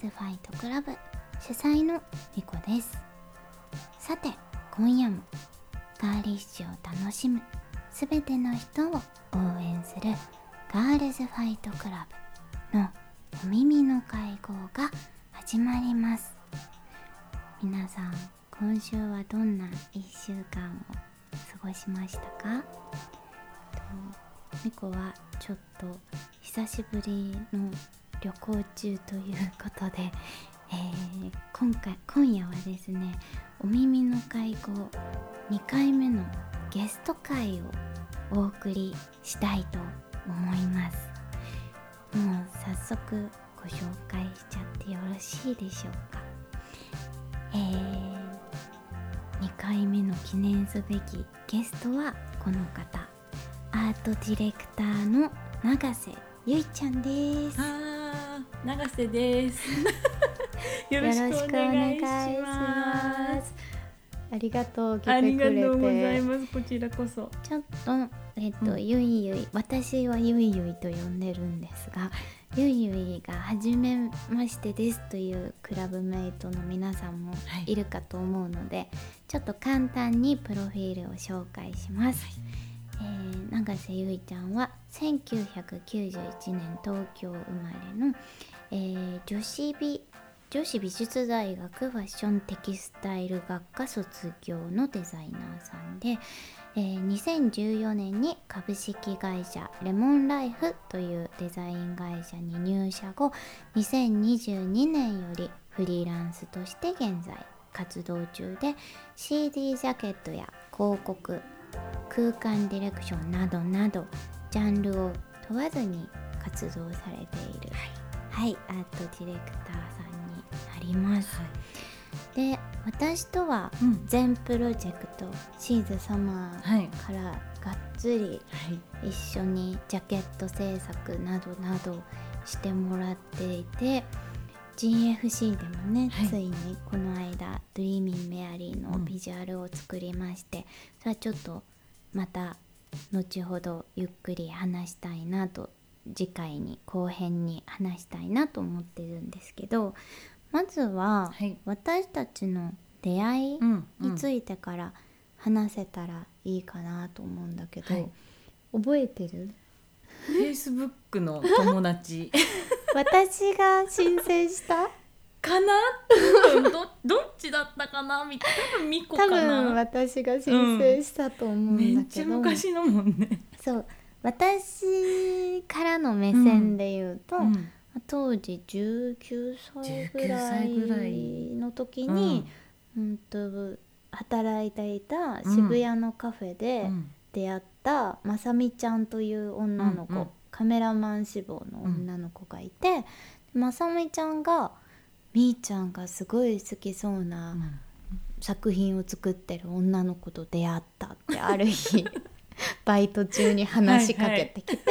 ズファイトクラブ主催のみこですさて今夜もガーリッシュを楽しむすべての人を応援するガールズファイトクラブのお耳の会合が始まります皆さん今週はどんな1週間を過ごしましたかみこはちょっと久しぶりの旅行中ということで、えー今回今夜はですねお耳の会合2回目のゲスト会をお送りしたいと思います。もう早速ご紹介しちゃってよろしいでしょうか。えー2回目の記念すべきゲストはこの方。アートディレクターの永瀬ゆいちゃんです。あー永瀬で す。よろしくお願いしま。ますありがとう来ありがとうございてます。こちらこそ。ちょっとえっと、うんゆいゆい私はゆいゆいと呼んでるんですがゆいゆいが初めましてですというクラブメイトの皆さんもはいいるかと思うので、ちょっと簡単にプロフィールを紹介します、え永瀬ゆいちゃんは1991年東京生まれの、えー女子美女子美術大学ファッションテキスタイル学科卒業のデザイナーさんで、えー2014年に株式会社レモンライフというデザイン会社に入社後2022年よりフリーランスとして現在活動中で CD ジャケットや広告空間ディレクションなどなどジャンルを問わずに活動されているはい、アートディレクターさんになります、で私とはうん。全プロジェクトシーズサマーはい。からがっつりはい。一緒にジャケット制作などなどしてもらっていて GFC でもね、はいついにこの間「ドリーミン・メアリー」のうんビジュアルを作りまして、それはちょっとまた後ほどゆっくり話したいなと次回に後編に話したいなと思ってるんですけどまずははい。私たちの出会いうん。についいてから話せたらいいかなと思うんだけど、はい覚えてるフェイスブックの友達私が申請した？かな？ど どっちだったかな？みたいな。多分ミコか多分な。私が申請したと思うんめっちゃだけど、昔のもんね。そう私からの目線で言うと、うん。当時19歳ぐら19歳ぐらいいの時に、うん、と働いていた渋谷のカフェうでん。出会ったまさみちゃんという女の子、うんうんカメラマン志望の女の子がいて、まさみちゃんがみーちゃんがすごい好きそうなうん。作品を作ってる女の子と出会ったってある日 バイト中に話しかけてきて、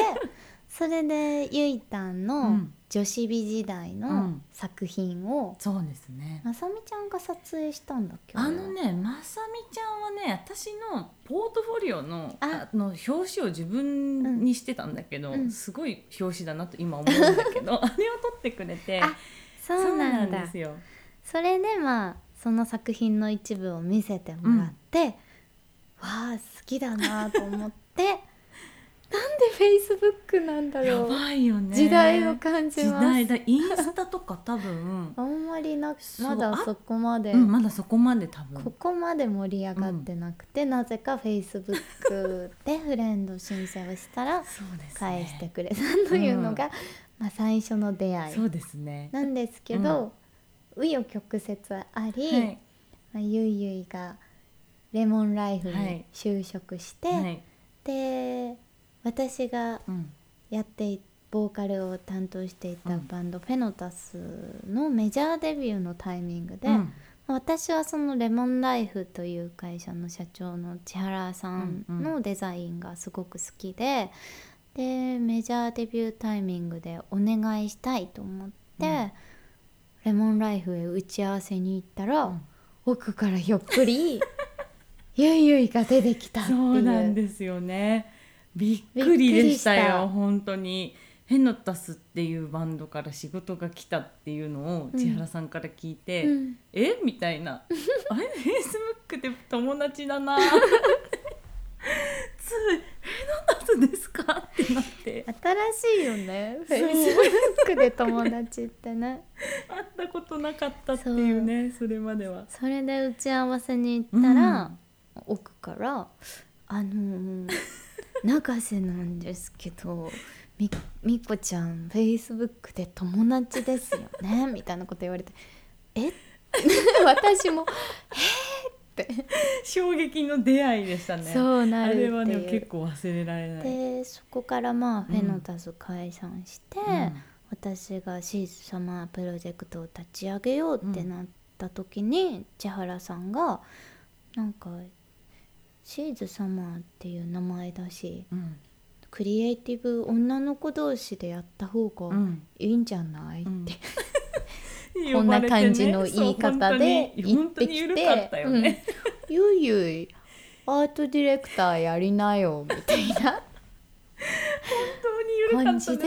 それでゆいたんうのん女子美時代うのん。作品を、そうですね。まさみちゃんが撮影したんだっけあのねまさみちゃんはね私のポートフォリオのあ。あの表紙を自分にしてたんだけど、うん。すすごい表紙だなと今思うんだけど あれを撮ってくれてあそうなんだ。ですよ。それでまあその作品の一部を見せてもらって、わあ好きだなと思ってなんでフェイスブックなんだやろう、ばいよね。時代を感じ時ます。代だ。インスタとか多分、あんまりなまだそこまで、うん、まだそこまで多分。ここまで盛り上がってなくて、なぜかフェイスブックでフレンド申請をしたら返してくれたというのが、まあ、最初の出会い。そうですね。なんですけど紆余、曲折あり、はい。まあ、ゆいゆいがレモンライフにはい。就職して、はい。で私がうん。やっていボーカルを担当していたうん。バンド、フェノタスのメジャーデビューのタイミングで、うん。私はそのレモンライフという会社の社長の千原さんうんうのデザインがすごく好きで、でメジャーデビュータイミングでお願いしたいと思って、うん。レモンライフへ打ち合わせに行ったら、うん。奥からひょっくり ゆいゆいが出てきたっていう。そうなんですよねびっくりでしたよ本当にヘノタスっていうバンドから仕事が来たっていうのをうん。千原さんから聞いて、うん。え？みたいな。あれ？フェイスブックで友達だな。ついヘノタスですか？ってなって。新しいよね。フェイスブックで友達ってね。会ったことなかったっていうねそれまでは。それで打ち合わせに行ったら、奥から「あのー永瀬なんですけどみみこちゃんフェイスブックで友達ですよね」みたいなこと言われて「え？私も衝撃の出会いでしたね。そうなあるっていう。れはね結構忘れられない。でそこからまあフェノタス解散して、うん。私がシーズサマープロジェクトを立ち上げようってなった時に、千原さんがなんかシーズサマーっていう名前だしうん。クリエイティブ女の子同士でやった方がうん。いいんじゃない、うん。って。こんな感じの言い方で言ってきてたよね。「ゆいゆいアートディレクターやりなよ」みたいな。感じで。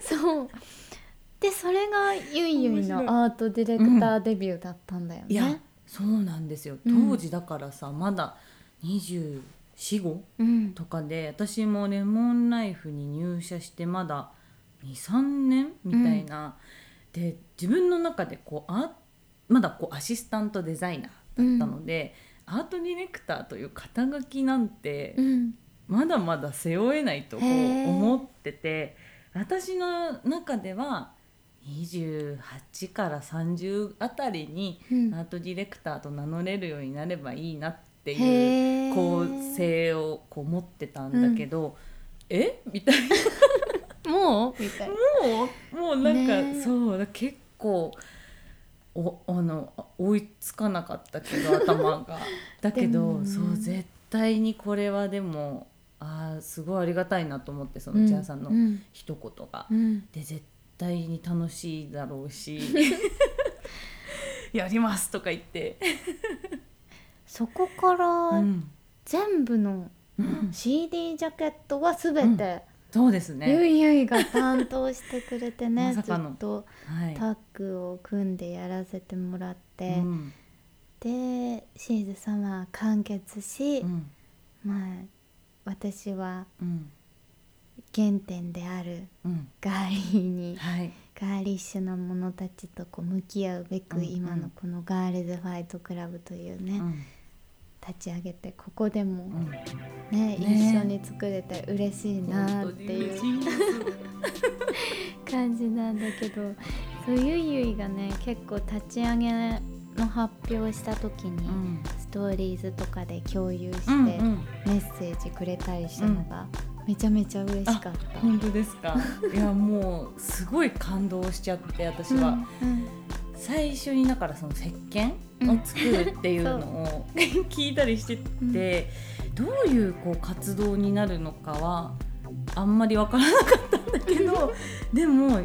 そう。でそれがゆいゆいのアートディレクターデビューだったんだよね。いやそうなんですよ。うん。当時だからさ、まだ245うん。とかで私もレモンライフに入社してまだ23年みたいな、で自分の中でこうあまだこうアシスタントデザイナーだったので、アートディレクターという肩書きなんてうん。まだまだ背負えないとこう思ってて私の中では28から30あたりにうん。アートディレクターと名乗れるようになればいいなっていう構成をこう持ってたんだけど、え？みたいな。もう？みたいな。もうもうなんか、ねそうだ結構おあの追いつかなかったけど頭が。だけでどもそう絶対にこれはでもあーすごいありがたいなと思ってその千、さんのうん。一言が。うん。で絶対に楽しいだろうし。やりますとか言って。そこからうん。全部のうん。CD ジャケットはすべてそうですゆね。いゆいが担当してくれてね ずっとはい。タッグを組んでやらせてもらって、うん。でシーズ様は完結し、うん。まあ私はうん。原点であるうん。ガーリーにはい。ガーリッシュな者たちとこう向き合うべく、うんうん。今のこのガールズファイトクラブというね、うん立ち上げてここでもうん。ね、ね。一緒に作れて嬉しいなっていう。感じなんだけどそうゆいゆいがね結構立ち上げの発表した時に、うん。ストーリーズとかで共有して、うんうん。メッセージくれたりしたのが、めちゃめちゃ嬉しかった。本当ですか？いやもうすごい感動しちゃって私は、うん最初にだからその石鹸を作るっていうのを 聞いたりしてて、どういうこう活動になるのかはあんまり分からなかったんだけど でも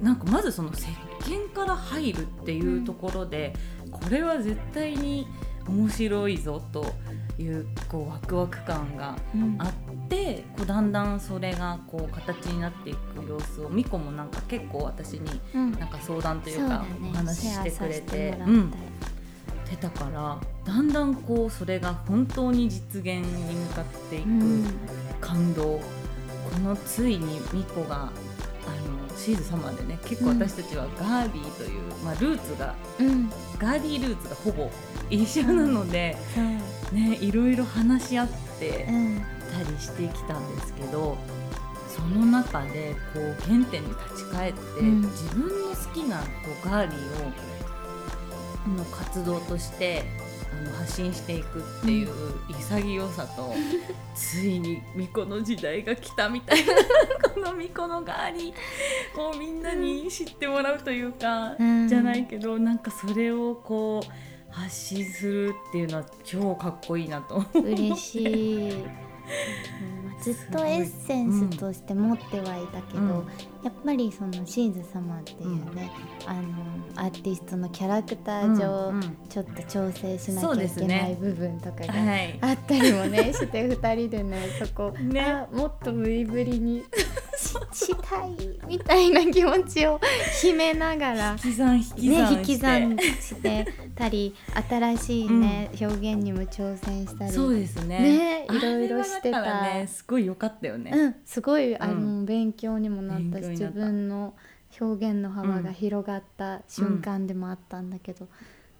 なんかまずその石鹸から入るっていうところで、これは絶対に面白いぞというこうワクワク感がうん。あってこうだんだんそれがこう形になっていく様子をミコもなんか結構私にうん。なんか相談というかそうだね。お話ししてくれててたからだんだんこうそれが本当に実現に向かっていくうん。感動、このついにミコがあのシーズ様でね結構私たちはガーリーという、まあ、ルーツがうん。ガーリールーツがほぼ一緒なので、ねいろいろ話し合って。うんたりしてきたんですけどその中でこう原点に立ち返って、うん。自分の好きなこうガーリーをあの活動としてあの発信していくっていう潔さと、ついに巫女の時代が来たみたいな この巫女のガーリーをみんなに知ってもらうというか、うん。じゃないけどなんかそれをこう発信するっていうのは超かっこいいなと思って。嬉しい、うんずっとエッセンスとして持ってはいたけど、うん。やっぱりそのシーズ様っていうね、あのアーティストのキャラクター上、うんうん。ちょっと調整しなきゃいけない部分とかがはい。あったりもねして2人でねそこ、ね。あもっとブリブリにしたいみたいな気持ちを秘めながら。引き算引きね算引き算してたり新しいね、表現にも挑戦したり。そうですね。ねいろいろしてたねすごい良かったよね、うん、すごいあの、勉強にもなったし自分の表現の幅が広がった瞬間でもあったんだけど、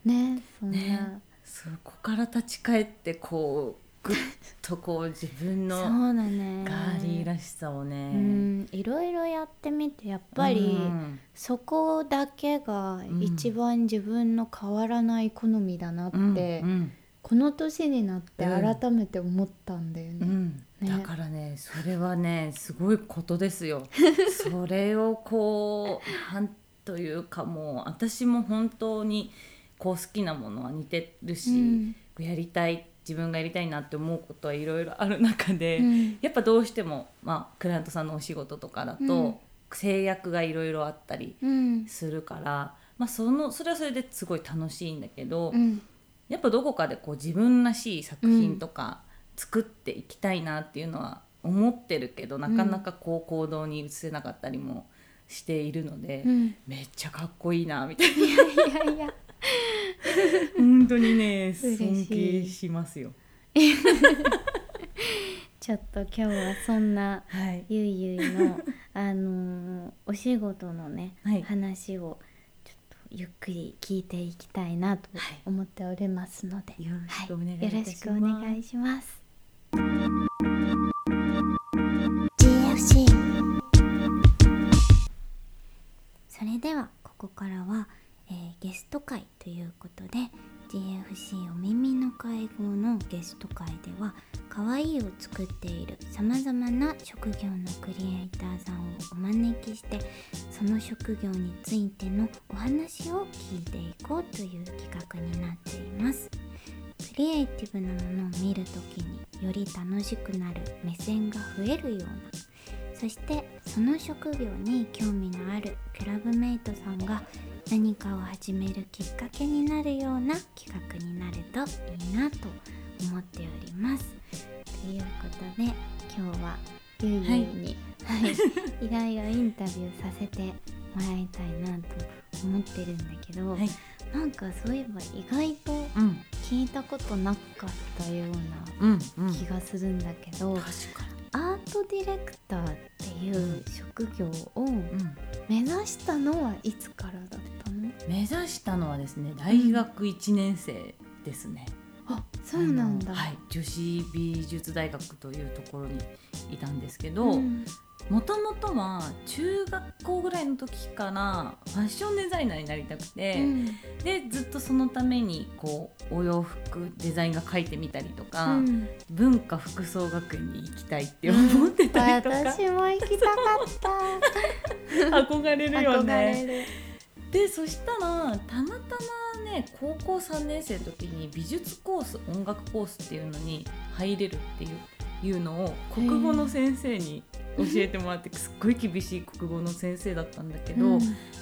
ねそんな、ねそこから立ち返ってこうぐっとこう自分そうのだね。ガーリーらしさをね、うん。いろいろやってみてやっぱり、うん。そこだけが一番自分の変わらない好みだなって、うんうん。この年になってうん。改めて思ったんだよね。うん。ね。だからねそれはねすごいことですよ。それをこうなんというかもう私も本当にこう好きなものは似てるし、うん。やりたい自分がやりたいなって思うことはいろいろある中で、うん。やっぱどうしても、まあ、クライアントさんのお仕事とかだと、うん。制約がいろいろあったりうん。するから、まあ、そのそれはそれですごい楽しいんだけど、うん。やっぱどこかでこう自分らしい作品とか作っていきたいなっていうのは思ってるけど、なかなかこう行動に移せなかったりもしているので、うん。めっちゃかっこいいなみたいな。いやいやいや本当にね尊敬しますよ。ちょっと今日はそんなはい、ゆいゆいのあのーお仕事のね、はい。話をちょっとゆっくり聞いていきたいなとはい。思っておりますので、よろしくお願いいはい、よろしくお。願いします。GFC それではここからは、えーゲスト会ということで GFC お耳の会合のゲスト会では可愛いを作っているさまざまな職業のクリエイターさんをお招きしてその職業についてのお話を聞いていこうという企画になっています。クリエイティブなものを見るときにより楽しくなる目線が増えるようなそしてその職業に興味のあるクラブメイトさんが何かを始めるきっかけになるような企画になるといいなと思っております。ということで今日はゆいゆいに、はい。い、ろいろインタビューさせてもらいたいなと思ってるんだけど、はい、なんかそういえば意外とうん、聞いたことなかったよううん、うん、な気がするんだけど、確かアートディレクターっていう職業を目指したのはいつからだった？の目指したのはですね、大学一年生ですね。あそうなんだ、はい、女子美術大学というところにいたんですけど、うん。もともとは中学校ぐらいの時からファッションデザイナーになりたくて、うん。でずっとそのためにこうお洋服デザインが描いてみたりとか、うん。文化服装学園に行きたいって思ってたりとか、私も行きたかった。憧れるよ憧ね。でそしたらたまたまね高校3年生の時に美術コース音楽コースっていうのに入れるっていういうのを国語の先生に教えてもらってすっごい厳しい国語の先生だったんだけど、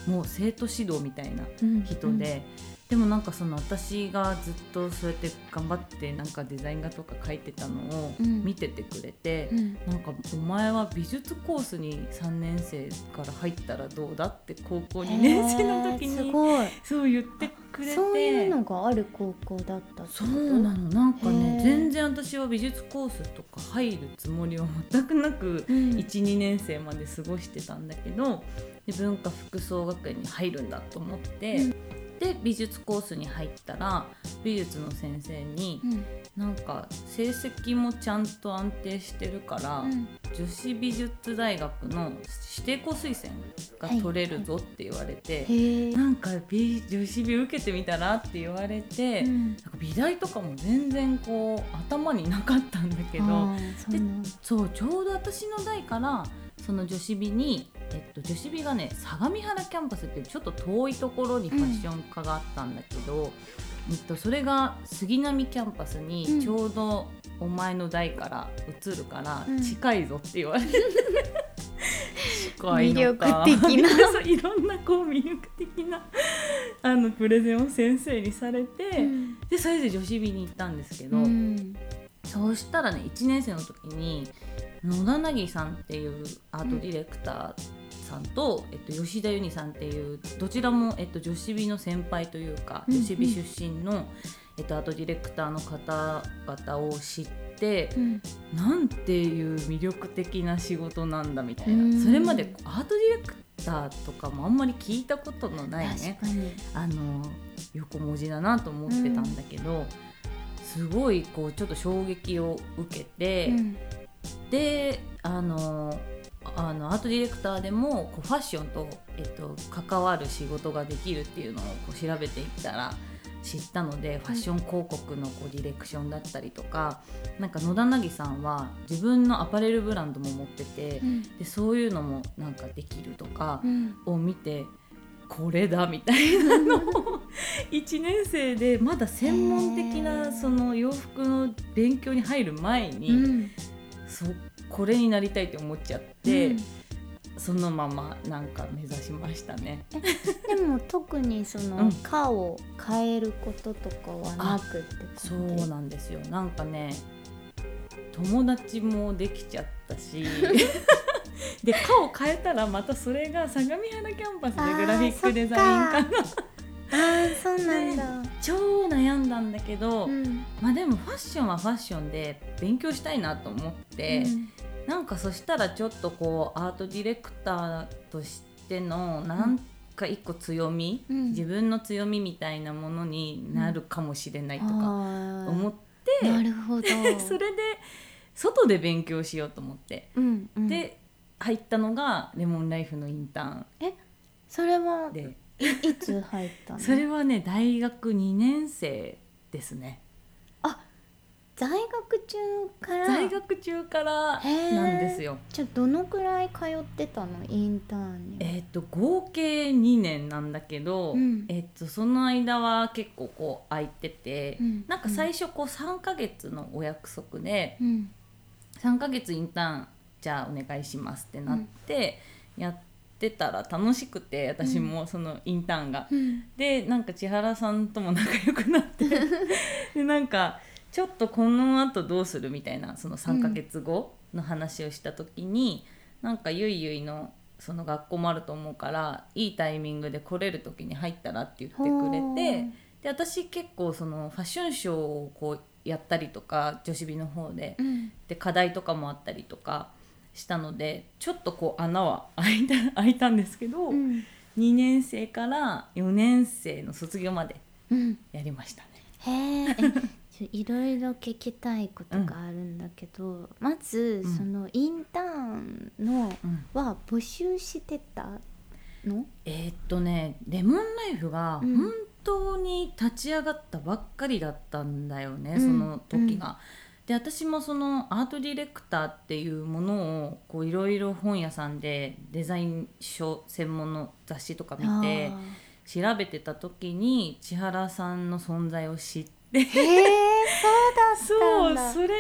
もう生徒指導みたいなうん人で、でもなんかその私がずっとそうやって頑張ってなんかデザイン画とか描いてたのをうん。見ててくれて。うん。なんかお前は美術コースに3年生から入ったらどうだって高校2年生の時にそう言ってくれて。そういうのがある高校だったそうなのなんかへねー。全然私は美術コースとか入るつもりは全くなくうん。12年生まで過ごしてたんだけどで文化服装学園に入るんだと思って、うんで美術コースに入ったら美術の先生にうん。なんか成績もちゃんと安定してるから、うん女子美術大学の指定校推薦が取れるぞって言われて、へえなんか美女子美受けてみたらって言われて、うん。なんか美大とかも全然こう頭になかったんだけどあーそうちょうど私の代からその女子美に、えっと、女子美がね相模原キャンパスっていうちょっと遠いところにファッション科があったんだけど、えっと、それが杉並キャンパスうん。にちょうどお前の代から移るからうん。近いぞって言われて。近いのか魅力的な。いろんなこう魅力的なあのプレゼンを先生にされて、うん。でそれで女子美に行ったんですけど、うん。そうしたらね1年生の時に野田凪さんっていうアートディレクターさんと、えっと、吉田由里さんっていうどちらも、えっと、女子美の先輩というか、うんうん。女子美出身の、えっと、アートディレクターの方々を知って、うん。なんていう魅力的な仕事なんだみたいうん。なそれまでアートディレクターとかもあんまり聞いたことのないね。あの横文字だなと思ってたんだけど、すごいこうちょっと衝撃を受けて、うん。であのあのアートディレクターでもこうファッションと、えっと、関わる仕事ができるっていうのをこう調べていったら知ったのでファッション広告のこうディレクションだったりとかなんか野田凪さんは自分のアパレルブランドも持っててうん。でそういうのもなんかできるとかうん。を見てこれだみたいなのを1年生でまだ専門的なその洋服の勉強に入る前に、うん。そこれになりたいって思っちゃって、うん。そのままなんか目指しましたね。でも特にその、うん。科を変えることとかはなくってそ感じ？うなんですよ。なんかね友達もできちゃったし。で科を変えたらまたそれが相模原キャンパスでグラフィックデザイン科のあーそうなんだ、超悩んだんだけど、うん。まあでもファッションはファッションで勉強したいなと思って、うん。なんかそしたらちょっとこうアートディレクターとしてのなんか一個強み、うん。自分の強みみたいなものになるかもしれないとか思思って、なるほど。それで外で勉強しようと思って、うんうん、で入ったのがレモンライフのインタそれはーンでいいつ入ったの？それはね大学2年生ですね。在学中から？在学中からなんですよ。じゃあどのくらい通ってたの？インターンにえっと合計2年なんだけど、うん。えっとその間は結構こう空いてて、うん。なんか最初こう3ヶ月のお約束で、うん。3ヶ月インターンじゃあお願いしますってなって、やってたら楽しくて私もそのインターンが。うん。でなんか千原さんとも仲良くなって でなんかちょっとこのあとどうするみたいなその3ヶ月後の話をした時に、なんかゆいゆいのその学校もあると思うからいいタイミングで来れる時に入ったらって言ってくれほてう。で私結構そのファッションショーをこうやったりとか女子美の方でうん。で課題とかもあったりとかしたのでちょっとこう穴は 開いた開いたんですけど。うん。2年生から4年生の卒業までうん。やりましたね。へー。えちょいろいろ聞きたいことがあるんだけど、まず、うん。そのインターンのうん。は募集してたの？えーっとねレモンライフがうん。本当に立ち上がったばっかりだったんだよね、うん。その時が。で私もそのアートディレクターっていうものをこういろいろ本屋さんでデザイン書専門の雑誌とか見てあ調べてた時に千原さんの存在を知って。そうだ そうそれで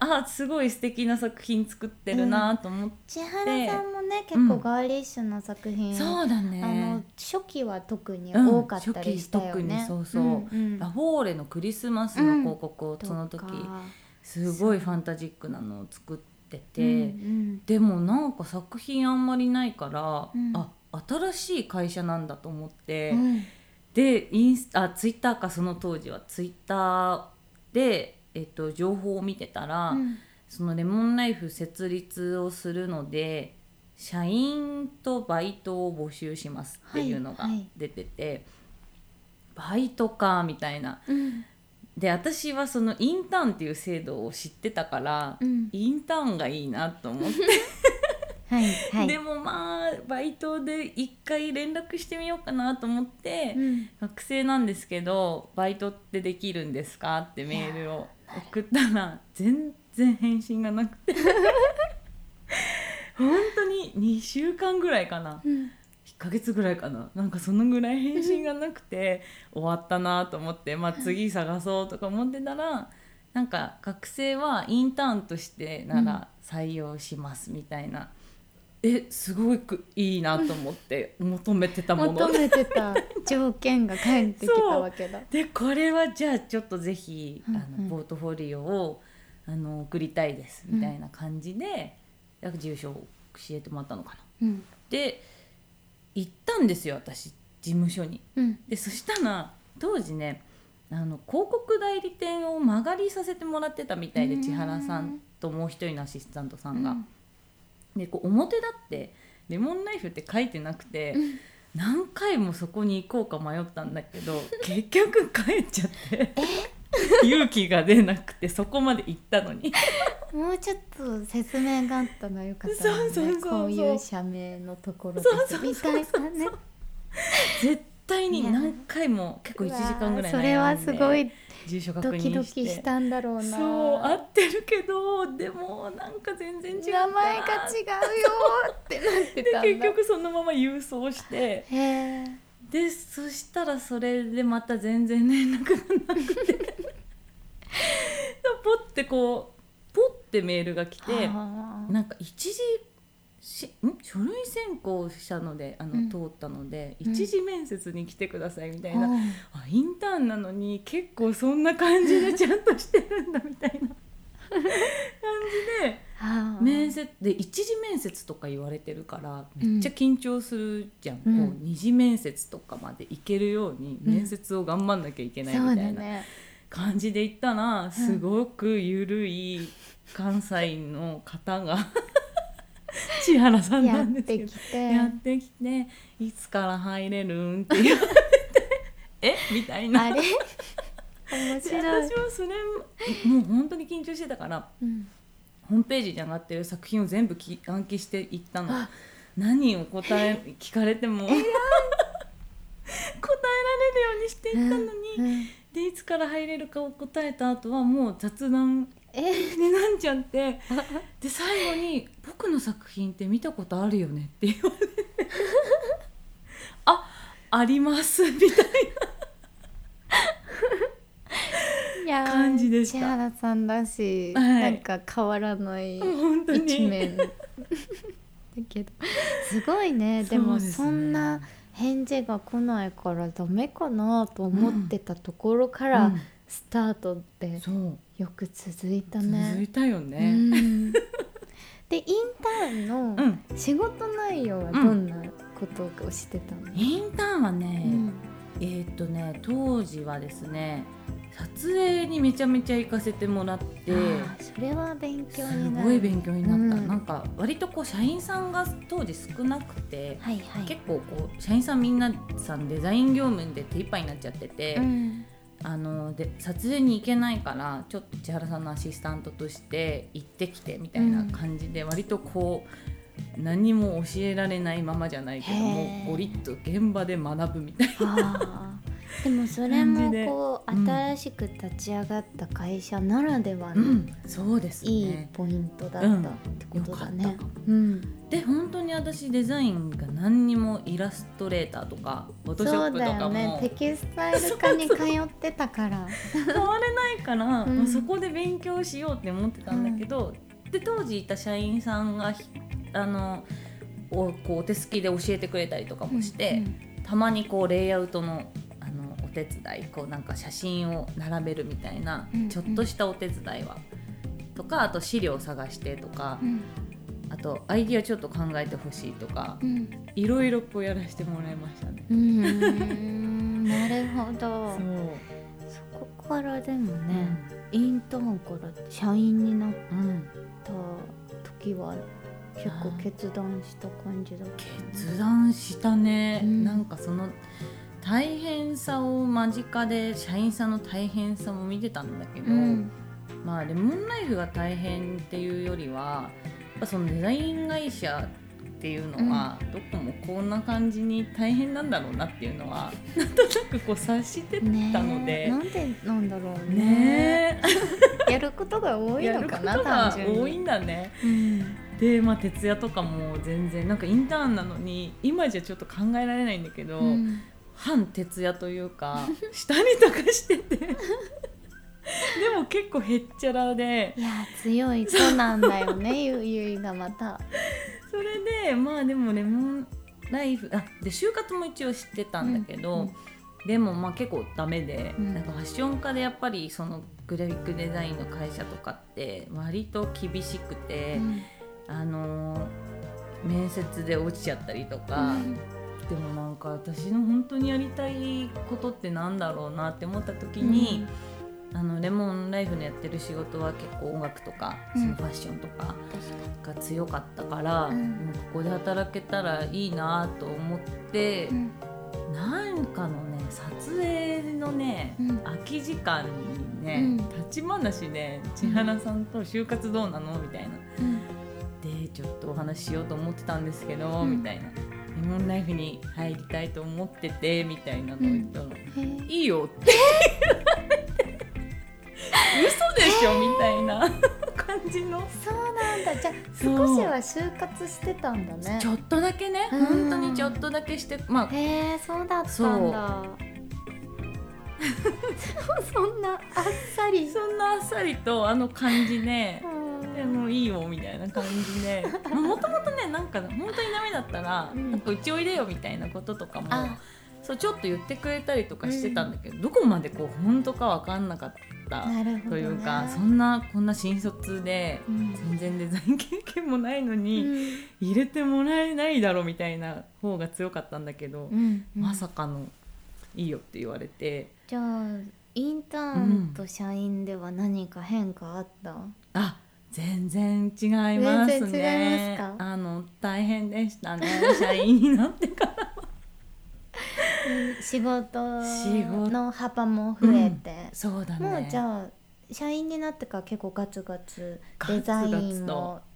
あすごい素敵な作品作ってるなと思って、千原さんもね結うん構ガーリッシュな作品、そうだね。あの初期は特に多かったりしたよね、うん初期特にそうそう。んん。ラフォーレのクリスマスの広告をその時、すごいファンタジックなのを作ってて、うんでもなんか作品あんまりないから、うん。あ新しい会社なんだと思って、うん。でインスあツイッターかその当時はツイッターで、えっと、情報を見てたら、うん。そのレモンライフ設立をするので社員とバイトを募集しますっていうのがはいはい。出てて、バイトかみたいな。うんで私はそのインターンっていう制度を知ってたから、うん。インターンがいいなと思って、はいはい。でもまあバイトで一回連絡してみようかなと思って、うん。学生なんですけどバイトってできるんですかってメールを送ったら全然返信がなくて。本当に2週間ぐらいかな。うん。1ヶ月ぐらいかな。なんかそのぐらい返信がなくて 終わったなと思って、まあ、次探そうとか思ってたらなんか学生はインターンとしてなら採用しますみたいな、えすごくいいなと思って 求めてたもの。求めてた。条件が返ってきたわけだ。でこれはじゃあちょっとぜひ、うんうん。あのポートフォリオをあの送りたいですみたいな感じで、なん。か住所を教えてもらったのかな。うん。で行ったんですよ私事務所に。うん。でそしたら当時ねあの広告代理店を間借りさせてもらってたみたいでうん千原さんともう一人のアシスタントさんが。うん。でこう表だってレモンナイフって書いてなくて、うん。何回もそこに行こうか迷ったんだけど結局帰っちゃって 勇気が出なくてそこまで行ったのにもうちょっと説明があったのよかったわね。そうそうそうこういう社名のところみたいなね。絶対に何回も結構1時間ぐらいそれはすごい。住所確認して。ドキドキしたんだろうなそう合ってるけどでもなんか全然違う名前が違うよってなってたんだ。で結局そのまま郵送して。でそしたらそれでまた全然連絡がなくて。ポッてこうポッてメールが来てはあなんか一時しん？書類選考したのであの、うん。通ったのでうん一次面接に来てくださいみたいな、うん。あインターンなのに結構そんな感じで ちゃんとしてるんだみたいな感じではあ面接で一次面接とか言われてるからめっちゃ緊張するじゃん、うん。こう二次面接とかまで行けるようにうん。面接を頑張んなきゃいけないみたいな感じで行ったらすごくゆるい関西の方が千原さんなんですけどやってきて「いつから入れるん?」って言われて「え？みたいな。あれ？面で白い。私もそれもう本当に緊張してたからうん。ホームページに上がってる作品を全部き暗記していったの。あ。何を答え聞かれても。答えられるようにしていったのに、うんでいつから入れるかを答えた後はもう雑談え？になっちゃって。で最後に「僕の作品って見たことあるよね」って言われて「ああります」みたいいやー感じでした。千原さんだし、はい。なんか変わらない一面。だけど。すごいね。でもそんな返事が来ないからダメかなと思ってたところからうん。スタートってよく続いた続いね。たようね。ん。でインターンのうん。仕事内容はどんなことをしてたの、インターンはね、うん。えーっとね当時はですね撮影にめちゃめちゃ行かせてもらって。それは勉強すになる。ごい勉強になった、うん。なんか割とこう社員さんが当時少なくて、はいはい。結構こう社員さんみんなさんデザイン業務で手一杯になっちゃってて、うん。あので撮影に行けないからちょっと千原さんのアシスタントとして行ってきてみたいな感じで、割とこう何も教えられないままじゃないけどへもゴリッと現場で学ぶみたいな。でもそれもこううん新しく立ち上がった会社ならではのうん、そうですいいね。ポイントだったってことだね。うん、で本当に私デザインが何にもイラストレーターとかフォトショそうップとかも。だよね。テキスタイル科に通ってたから。触れないから、うん。もうそこで勉強しようって思ってたんだけど、で当時いた社員さんがひあのおこうお手すきで教えてくれたりとかもして、たまにこうレイアウトの手伝いこうなんか写真を並べるみたいな、うんちょっとしたお手伝いは。とかあと資料探してとか、うん。あとアイディアちょっと考えてほしいとかうん。いろいろこうやらせてもらいましたね。うん。うん。なるほど。そこからでもね、インターンから社員になっうん、た時は結構決断した感じだった決断したね、うん。なんかその大変さを間近で社員さんの大変さも見てたんだけど、うん。まあレモンライフが大変っていうよりはやっぱそのデザイン会社っていうのは、どこもこんな感じに大変なんだろうなっていうのは なんとなくこう察してたねので。え。なんでなんだろうね。ね やることが多えいのかな単純に。多いんだね。うん。でまあ徹夜とかも全然なんかインターンなのに今じゃちょっと考えられないんだけど、うん半徹夜というかしたりとかしてて。でも結構へっちゃらで。いや強い。子なんだよね ゆゆいがまた。それでまあでもレモンライフあで就活も一応知ってたんだけど、うんうんでもまあ結構ダメで、うん。なんかファッション科でやっぱりそのグラフィックデザインの会社とかって割と厳しくて、うん。あのー面接で落ちちゃったりとか、でもなんか私の本当にやりたいことってなんだろうなって思った時に、あのレモンライフのやってる仕事は結構音楽とか、うん。そのファッションとかが強かったから、うん。もうここで働けたらいいなと思って、うん。なんかのね撮影のね、うん。空き時間にね、うん。立ち話で千原さんと就活どうなの？みたいな。うん。でちょっとお話ししようと思ってたんですけど、うん。みたいなレモンライフに入りたいと思っててみたいなのを言ったら、いいよって。嘘でしょみたいな。感じの。そうなんだ。じゃあ少しは就活してたんだね。ちょっとだけね。うん。本当にちょっとだけしてまあ。へえそうだったんだ。そんなあっさり。そんなあっさりとあの感じね。う んでもいいよみたいな感じで。もともとねなんか本当にダメだったら、うん。なんかうちおいでよみたいなこととかもあ。そうちょっと言ってくれたりとかしてたんだけど、どこまでこう本当か分かんなかったというか、そんなこんな新卒でうん。全然デザイン経験もないのに、うん。入れてもらえないだろみたいな方が強かったんだけど、うん。まさかのいいよって言われて。じゃあインターンと社員では何か変化あった、あ全然違いますね。あの大変でしたね。社員になってから仕事仕事。の幅も増えて、そうだね。もうじゃあ社員になってから結構ガツガツデザインもうん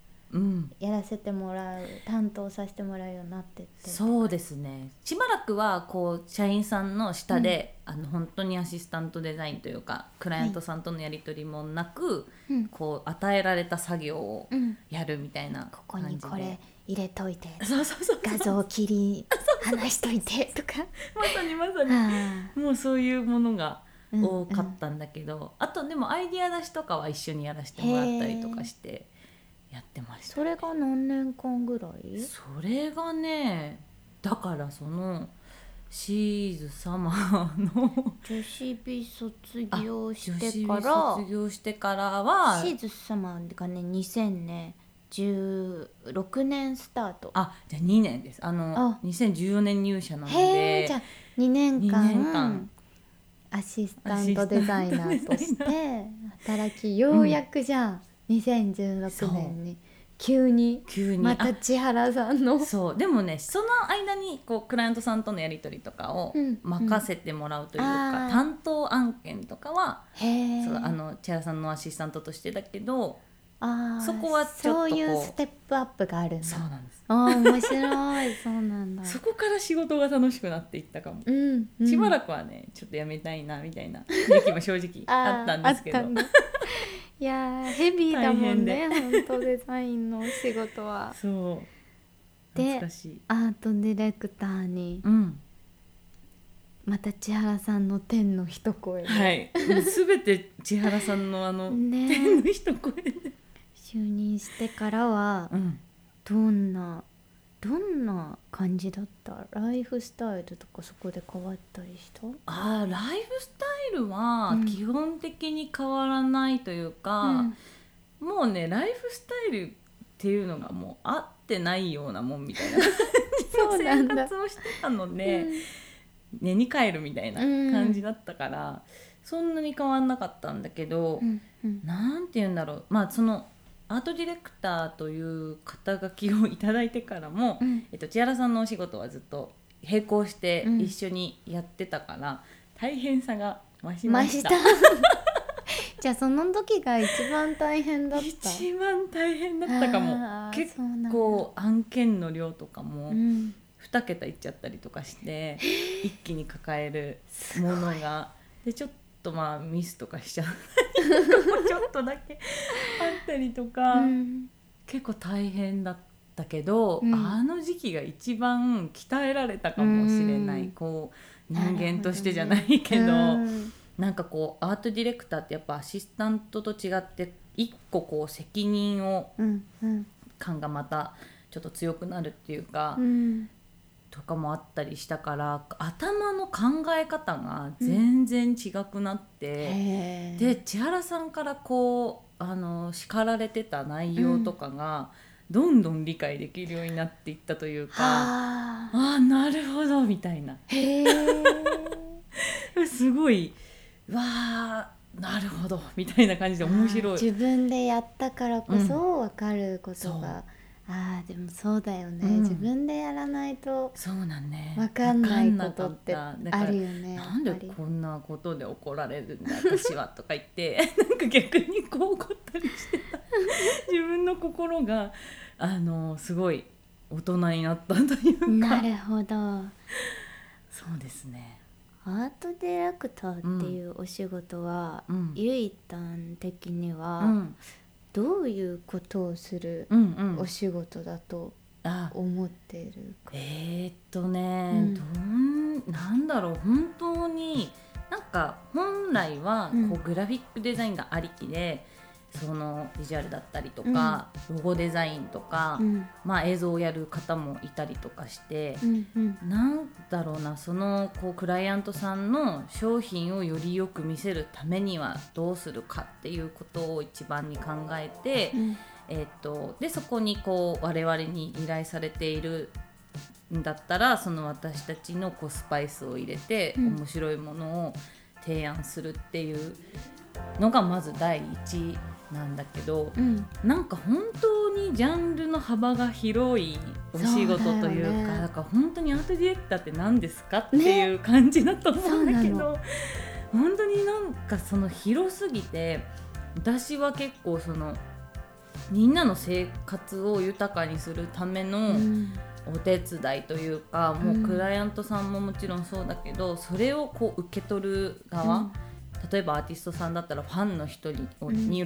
やらせてもらう担当させてもらうようになってって。そうですね。しばらくはこう社員さんの下で、あの本当にアシスタントデザインというかクライアントさんとのやり取りもなく、うん。こう与えられた作業をうん、やるみたいなここ感じで。にこれ入れといて。そうそうそう画像切り離しといてとか。まさにまさに。あ。もうそういうものがー多かったんだけど、あとでもアイディア出しとかは一緒にやらせてもらったりとかしてやってましたそれが何年間ぐらい？それがねだからそのシーズサマーの女子美卒業してから卒業してからはシーズ様がね2016年スタート。あじゃあ2年です。あのあ。2014年入社なのでじゃあ2年間二年間。アシスタントデザイナーとして働きようやくじゃあ、2016年に急に急に。また千原さんのあそう。でもねその間にこうクライアントさんとのやり取りとかをうん。任せてもらうというか、あー。担当案件とかはそうあの千原さんのアシスタントとしてだけどあーそこはちょっとそういうステップアップがあるんだ。そうなんです。あー面白い。そうなんだ。そこから仕事が楽しくなっていったかも、うん、うん、しばらくはねちょっとやめたいなみたいな 時期も正直あったんですけど。いやーヘビーだもんね本当デザインのお仕事は。そう。でアートディレクターにうん。また千原さんの天の一声で、はい。すべて千原さんのあのね。天の一声で就任してからはうん。どんなどんな感じだった？ライフスタイルとかそこで変わったりした？あーライフスタイルはうん。基本的に変わらないというか、もうねライフスタイルっていうのがもう合ってないようなもんみたいな。生活をしてたので、寝に帰るみたいな感じだったから、そんなに変わんなかったんだけど、うん。うん。なんて言うんだろう。まあそのアートディレクターという肩書きをいただいてからも、うん。えっと、千原さんのお仕事はずっと並行してうん。一緒にやってたから、大変さが増しまし。た。た。じゃあその時が一番大変だった？一番大変だったかも。結構案件の量とかもうん。2桁いっちゃったりとかして一気に抱えるものが。でちょっとまあミスとかしちゃった。りとかもちょっとだけあったりとか、うん。結構大変だったけど、うん。あの時期が一番鍛えられたかもしれない、うん。こう人間としてじゃないけど。うんなんかこうアートディレクターってやっぱアシスタントと違って一個こう責任を感がまたちょっと強くなるっていうか、うんとかもあったりしたから頭の考え方が全然違くなって、へー。で千原さんからこうあの叱られてた内容とかが、どんどん理解できるようになっていったというか、はあ。ああなるほどみたいな。へえ すごいわあなるほどみたいな感じで面白い。自分でやったからこそ分かることそうが、ああでもそうだよね、うん。自分でやらないとそうなんね。分かんないわことってかんなあかった。るよねなんでやっぱり。こんなことで怒られるんだ私はとか言って。なんか逆にこう怒ったりしてた。自分の心があのすごい大人になったというか。なるほど。そうですね。アートディレクターっていうお仕事は、うん。ゆいたん的にうはんどういうことをするうんうん。お仕事だとあ思っているか、えー、っとね、うん。どんなんだろう本当になんか本来はうん。こうグラフィックデザインがありきで、そのビジュアルだったりとか、ロゴデザインとか、うん。まあ、映像をやる方もいたりとかしてう、んうん。なんだろうなそのこうクライアントさんの商品をよりよく見せるためにはどうするかっていうことを一番に考えて、うん。えー、とでそこにこう我々に依頼されているんだったらその私たちのこうスパイスを入れて、うん。面白いものを提案するっていうのがまず第一なんだけど、うん。なんか本当にジャンルの幅が広いお仕事というかだよね。だから本当にアートディレクターって何ですかっていう感じだと思うんだけど、本当になんかその広すぎて私は結構そのみんなの生活を豊かにするためのうん。お手伝いというか、もうん。うクライアントさんももちろんそうだけどそれをこう受け取る側、うん例えばアーティストさんだったらファンの人に,、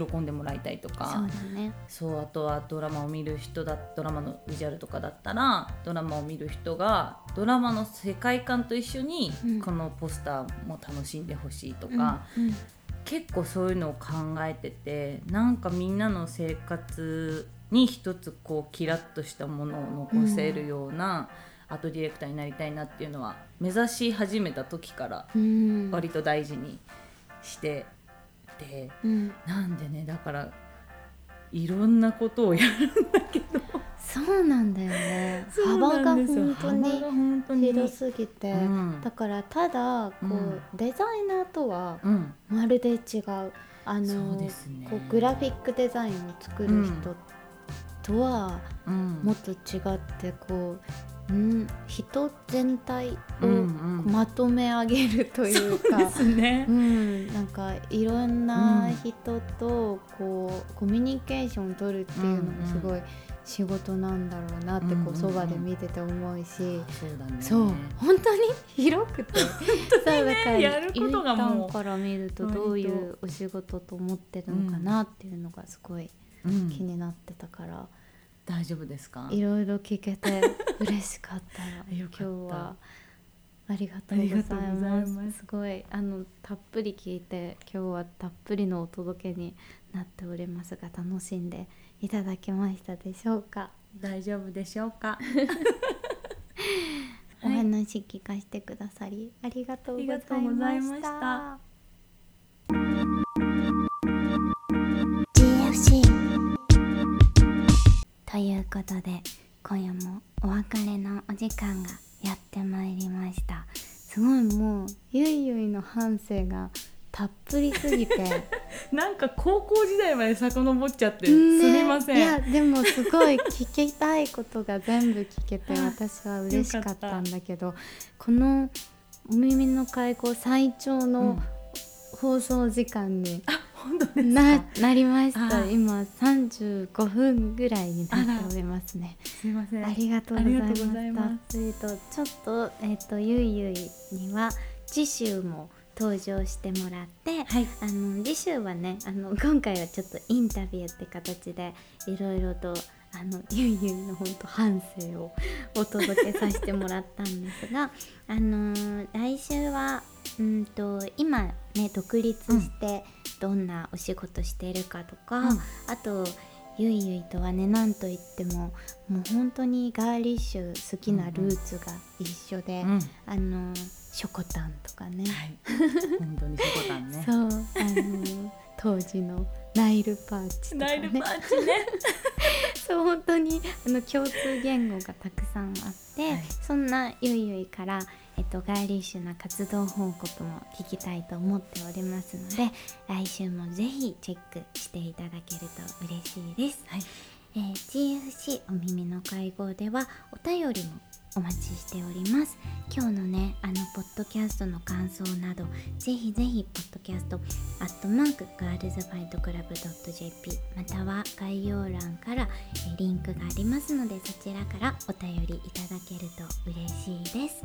喜んでもらいたいとか。そうだね。そうあとはドラマを見る人だドラマのビジュアルとかだったらドラマを見る人がドラマの世界観と一緒にうん。このポスターも楽しんでほしいとか、うん。うん。結構そういうのを考えててなんかみんなの生活に一つこうキラッとしたものを残せるようなアートディレクターになりたいなっていうのは目指し始めた時からうん。割と大事にしてて。うん。なんでねだからいろんなことをやるんだけど。そうなんだよね。幅が本当に広すぎて、うん。だからただこう、うん。デザイナーとはうん。まるで違う。あのね。こうグラフィックデザインを作る人とはうん。もっと違ってこう、うん、人全体をうんうん。まとめ上げるというか。ですね。う。ん、なんかいろんな人とこうコミュニケーションを取るっていうのもすごい仕事なんだろうなってうんうんうこうん。そばで見てて思うし、そうだね。そう。本当に？広くて。そうだからやることがもう。から見るとどういうお仕事と思ってるのかなっていうのがすごいうん。気になってたから、大丈夫ですか？いろいろ聞けて 嬉しかったよかった。今日はありがとうございまいます。すすごいあのたっぷり聞いて今日はたっぷりのお届けになっておりますが楽しんでいただけましたでしょうか、大丈夫でしょうか？お話聞かせてくださりありがとうございましたということで今夜もお別れのお時間がやってまいりました。すごいもうゆいゆいの半生がたっぷりすぎて。なんか高校時代まで遡っちゃって、ねすみません。いやでもすごい聞きたいことが全部聞けてあ私は嬉しかったんだけどこの「お耳の会合」最長うん。の放送時間に本当ですか？な,、なりましたあ今35分ぐらいになっておりますね。すみません。ありがとうございましまた。えっとちょっとえっ、とゆいゆいには次週も登場してもらって、はい。あの次週はねあの今回はちょっとインタビューって形でいろいろとあのゆいゆいの本当反省をお届けさせてもらったんですがあのー来週はうんと今ね独立してどんなお仕事しているかとか、うん。あとゆいゆいとはねなんといってももう本当にガーリッシュ好きなルーツが一緒で、うん、あのショコタンとかね、はい。本当にそこだね。そうあの当時のナイルパーチとかね。ナイルパーチね。そう本当にあの共通言語がたくさんあって、はい。そんなゆいゆいから、えっと、ガーリッシュな活動報告も聞きたいと思っておりますので来週もぜひチェックしていただけると嬉しいです。はい。えー GFC お耳の会合ではお便りもお待ちしております。今日のねあのポッドキャストの感想などぜひぜひポッドキャストアットマークガールズファイトクラブ .jp または概要欄から、リンクがありますのでそちらからお便りいただけると嬉しいです。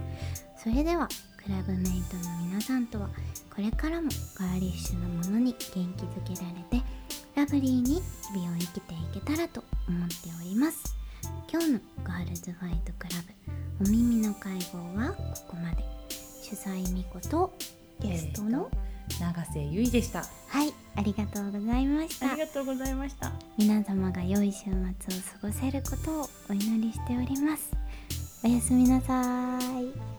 それではクラブメイトの皆さんとはこれからもガーリッシュなものに元気づけられてラブリーに日々を生きていけたらと思っております。今日のガールズファイトクラブお耳の会合はここまで。主催みことゲストの、永瀬ゆいでした。はいありがとうございました。ありがとうございました。皆様が良い週末を過ごせることをお祈りしております。おやすみなさーい